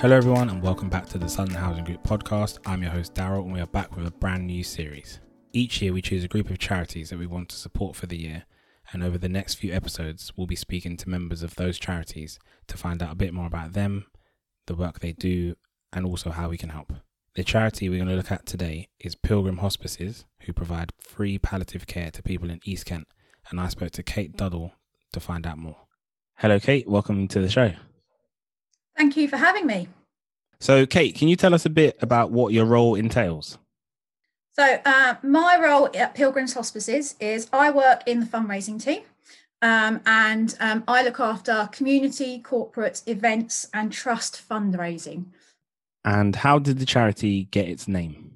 Hello, everyone, and welcome back to the Southern Housing Group podcast. I'm your host, Daryl, and we are back with a brand new series. Each year, we choose a group of charities that we want to support for the year, and over the next few episodes, we'll be speaking to members of those charities to find out a bit more about them, the work they do, and also how we can help. The charity we're going to look at today is Pilgrim Hospices, who provide free palliative care to people in East Kent, and I spoke to Kate Duddell to find out more. Hello, Kate. Welcome to the show. Thank you for having me. So, Kate, can you tell us a bit about what your role entails? So, uh, my role at Pilgrims Hospices is I work in the fundraising team um, and um, I look after community, corporate events, and trust fundraising. And how did the charity get its name?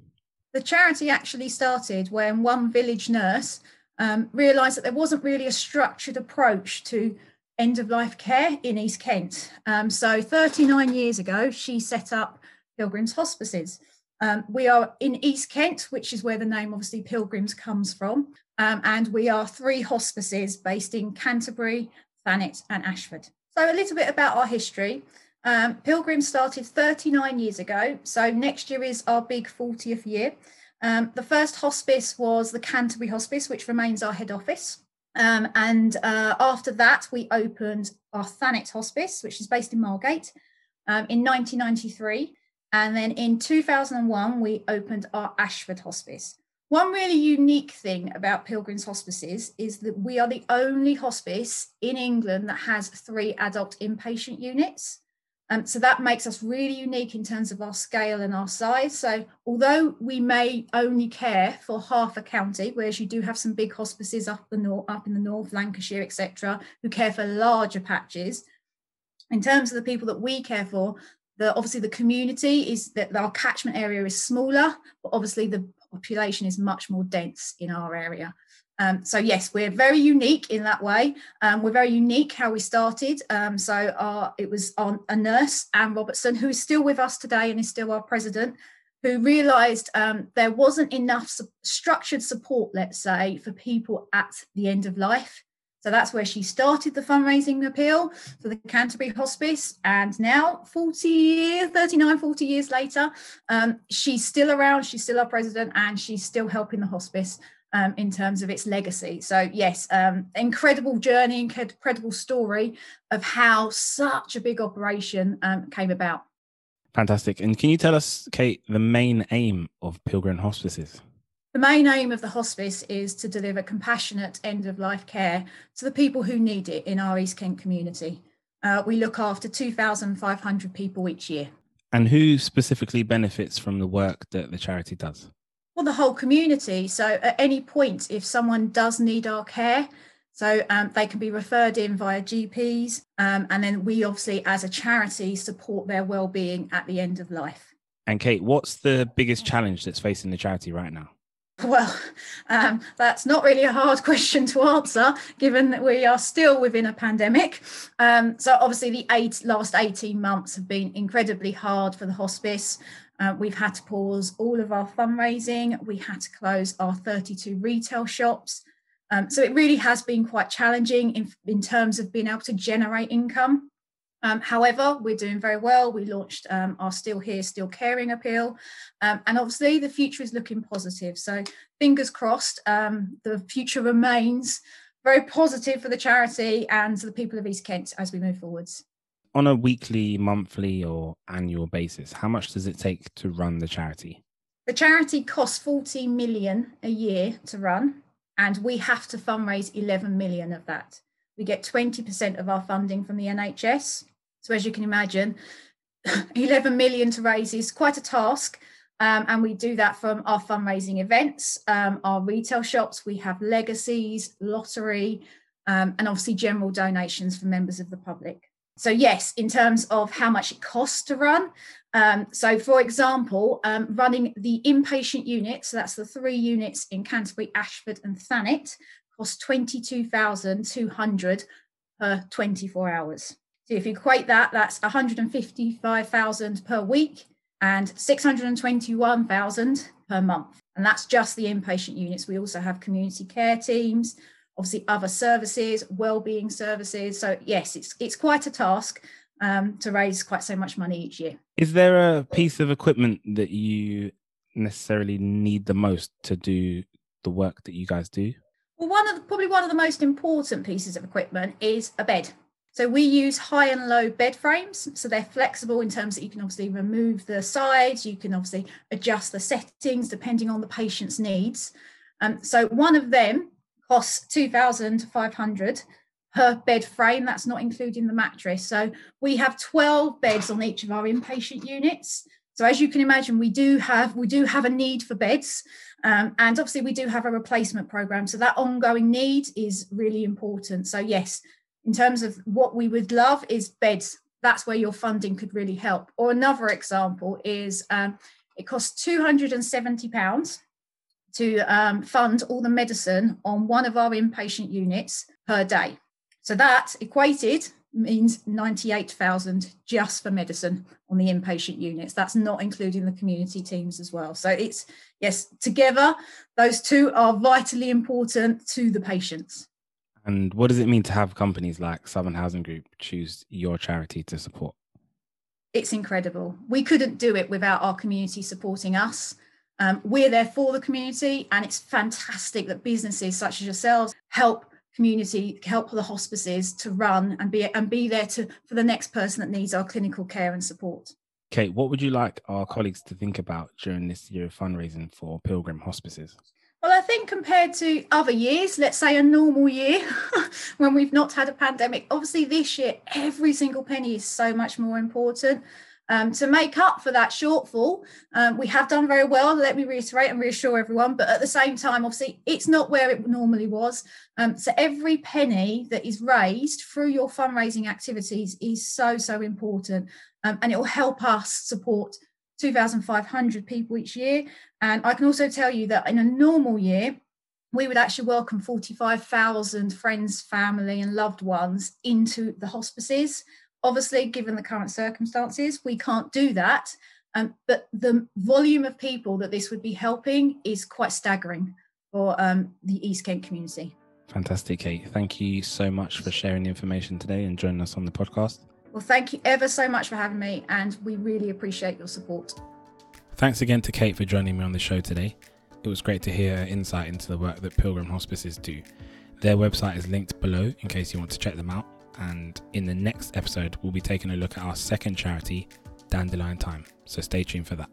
The charity actually started when one village nurse um, realised that there wasn't really a structured approach to end of life care in East Kent. Um, so 39 years ago, she set up Pilgrims Hospices. Um, we are in East Kent, which is where the name obviously Pilgrims comes from. Um, and we are three hospices based in Canterbury, Thanet, and Ashford. So, a little bit about our history. Um, Pilgrims started 39 years ago. So, next year is our big 40th year. Um, the first hospice was the Canterbury Hospice, which remains our head office. Um, and uh, after that, we opened our Thanet Hospice, which is based in Margate, um, in 1993. And then in 2001, we opened our Ashford Hospice. One really unique thing about Pilgrims Hospices is that we are the only hospice in England that has three adult inpatient units. Um, so that makes us really unique in terms of our scale and our size. So although we may only care for half a county, whereas you do have some big hospices up the north, up in the north, Lancashire, etc., who care for larger patches. In terms of the people that we care for, the obviously the community is that our catchment area is smaller, but obviously the population is much more dense in our area. Um, so yes, we're very unique in that way. Um, we're very unique how we started. Um, so our, it was on a nurse, Anne Robertson, who is still with us today and is still our president, who realised um, there wasn't enough su- structured support, let's say, for people at the end of life. So that's where she started the fundraising appeal for the Canterbury Hospice. And now, 40 years, 39, 40 years later, um, she's still around, she's still our president, and she's still helping the hospice um, in terms of its legacy. So, yes, um, incredible journey, incredible story of how such a big operation um, came about. Fantastic. And can you tell us, Kate, the main aim of Pilgrim Hospices? The main aim of the hospice is to deliver compassionate end of life care to the people who need it in our East Kent community. Uh, we look after 2,500 people each year. And who specifically benefits from the work that the charity does? Well, the whole community. So, at any point, if someone does need our care, so um, they can be referred in via GPs, um, and then we obviously, as a charity, support their well-being at the end of life. And Kate, what's the biggest challenge that's facing the charity right now? Well, um, that's not really a hard question to answer, given that we are still within a pandemic. Um, so, obviously, the eight, last 18 months have been incredibly hard for the hospice. Uh, we've had to pause all of our fundraising. We had to close our 32 retail shops. Um, so it really has been quite challenging in, in terms of being able to generate income. Um, however, we're doing very well. We launched um, our Still Here, Still Caring appeal. Um, and obviously, the future is looking positive. So, fingers crossed, um, the future remains very positive for the charity and the people of East Kent as we move forwards on a weekly, monthly, or annual basis, how much does it take to run the charity? The charity costs 40 million a year to run, and we have to fundraise 11 million of that. We get 20% of our funding from the NHS. So, as you can imagine, 11 million to raise is quite a task. Um, and we do that from our fundraising events, um, our retail shops. We have legacies, lottery, um, and obviously general donations from members of the public. So, yes, in terms of how much it costs to run. Um, so, for example, um, running the inpatient unit, so that's the three units in Canterbury, Ashford, and Thanet, costs 22,200 per 24 hours. So, if you equate that, that's 155,000 per week and 621,000 per month. And that's just the inpatient units. We also have community care teams, obviously other services, well-being services. So yes, it's it's quite a task. um, to raise quite so much money each year. Is there a piece of equipment that you necessarily need the most to do the work that you guys do? Well, one of the, probably one of the most important pieces of equipment is a bed. So we use high and low bed frames. So they're flexible in terms that you can obviously remove the sides, you can obviously adjust the settings depending on the patient's needs. Um, so one of them costs 2,500 per bed frame. That's not including the mattress. So we have 12 beds on each of our inpatient units. So as you can imagine, we do have we do have a need for beds, um, and obviously we do have a replacement program. So that ongoing need is really important. So yes, in terms of what we would love is beds. That's where your funding could really help. Or another example is um, it costs two hundred and seventy pounds to um, fund all the medicine on one of our inpatient units per day. So that equated means 98,000 just for medicine on the inpatient units. That's not including the community teams as well. So it's, yes, together, those two are vitally important to the patients. And what does it mean to have companies like Southern Housing Group choose your charity to support? It's incredible. We couldn't do it without our community supporting us. Um, we're there for the community, and it's fantastic that businesses such as yourselves help community help the hospices to run and be and be there to for the next person that needs our clinical care and support. Kate, what would you like our colleagues to think about during this year of fundraising for Pilgrim Hospices? Well, I think compared to other years, let's say a normal year when we've not had a pandemic, obviously this year every single penny is so much more important. Um, to make up for that shortfall, um, we have done very well. Let me reiterate and reassure everyone. But at the same time, obviously, it's not where it normally was. Um, so every penny that is raised through your fundraising activities is so so important, um, and it will help us support 2,500 people each year. And I can also tell you that in a normal year, we would actually welcome 45,000 friends, family, and loved ones into the hospices. Obviously, given the current circumstances, we can't do that. Um, but the volume of people that this would be helping is quite staggering for um, the East Kent community. Fantastic, Kate. Thank you so much for sharing the information today and joining us on the podcast. Well, thank you ever so much for having me, and we really appreciate your support. Thanks again to Kate for joining me on the show today. It was great to hear her insight into the work that Pilgrim Hospices do. Their website is linked below in case you want to check them out and in the next episode, we'll be taking a look at our second charity, Dandelion Time. So stay tuned for that.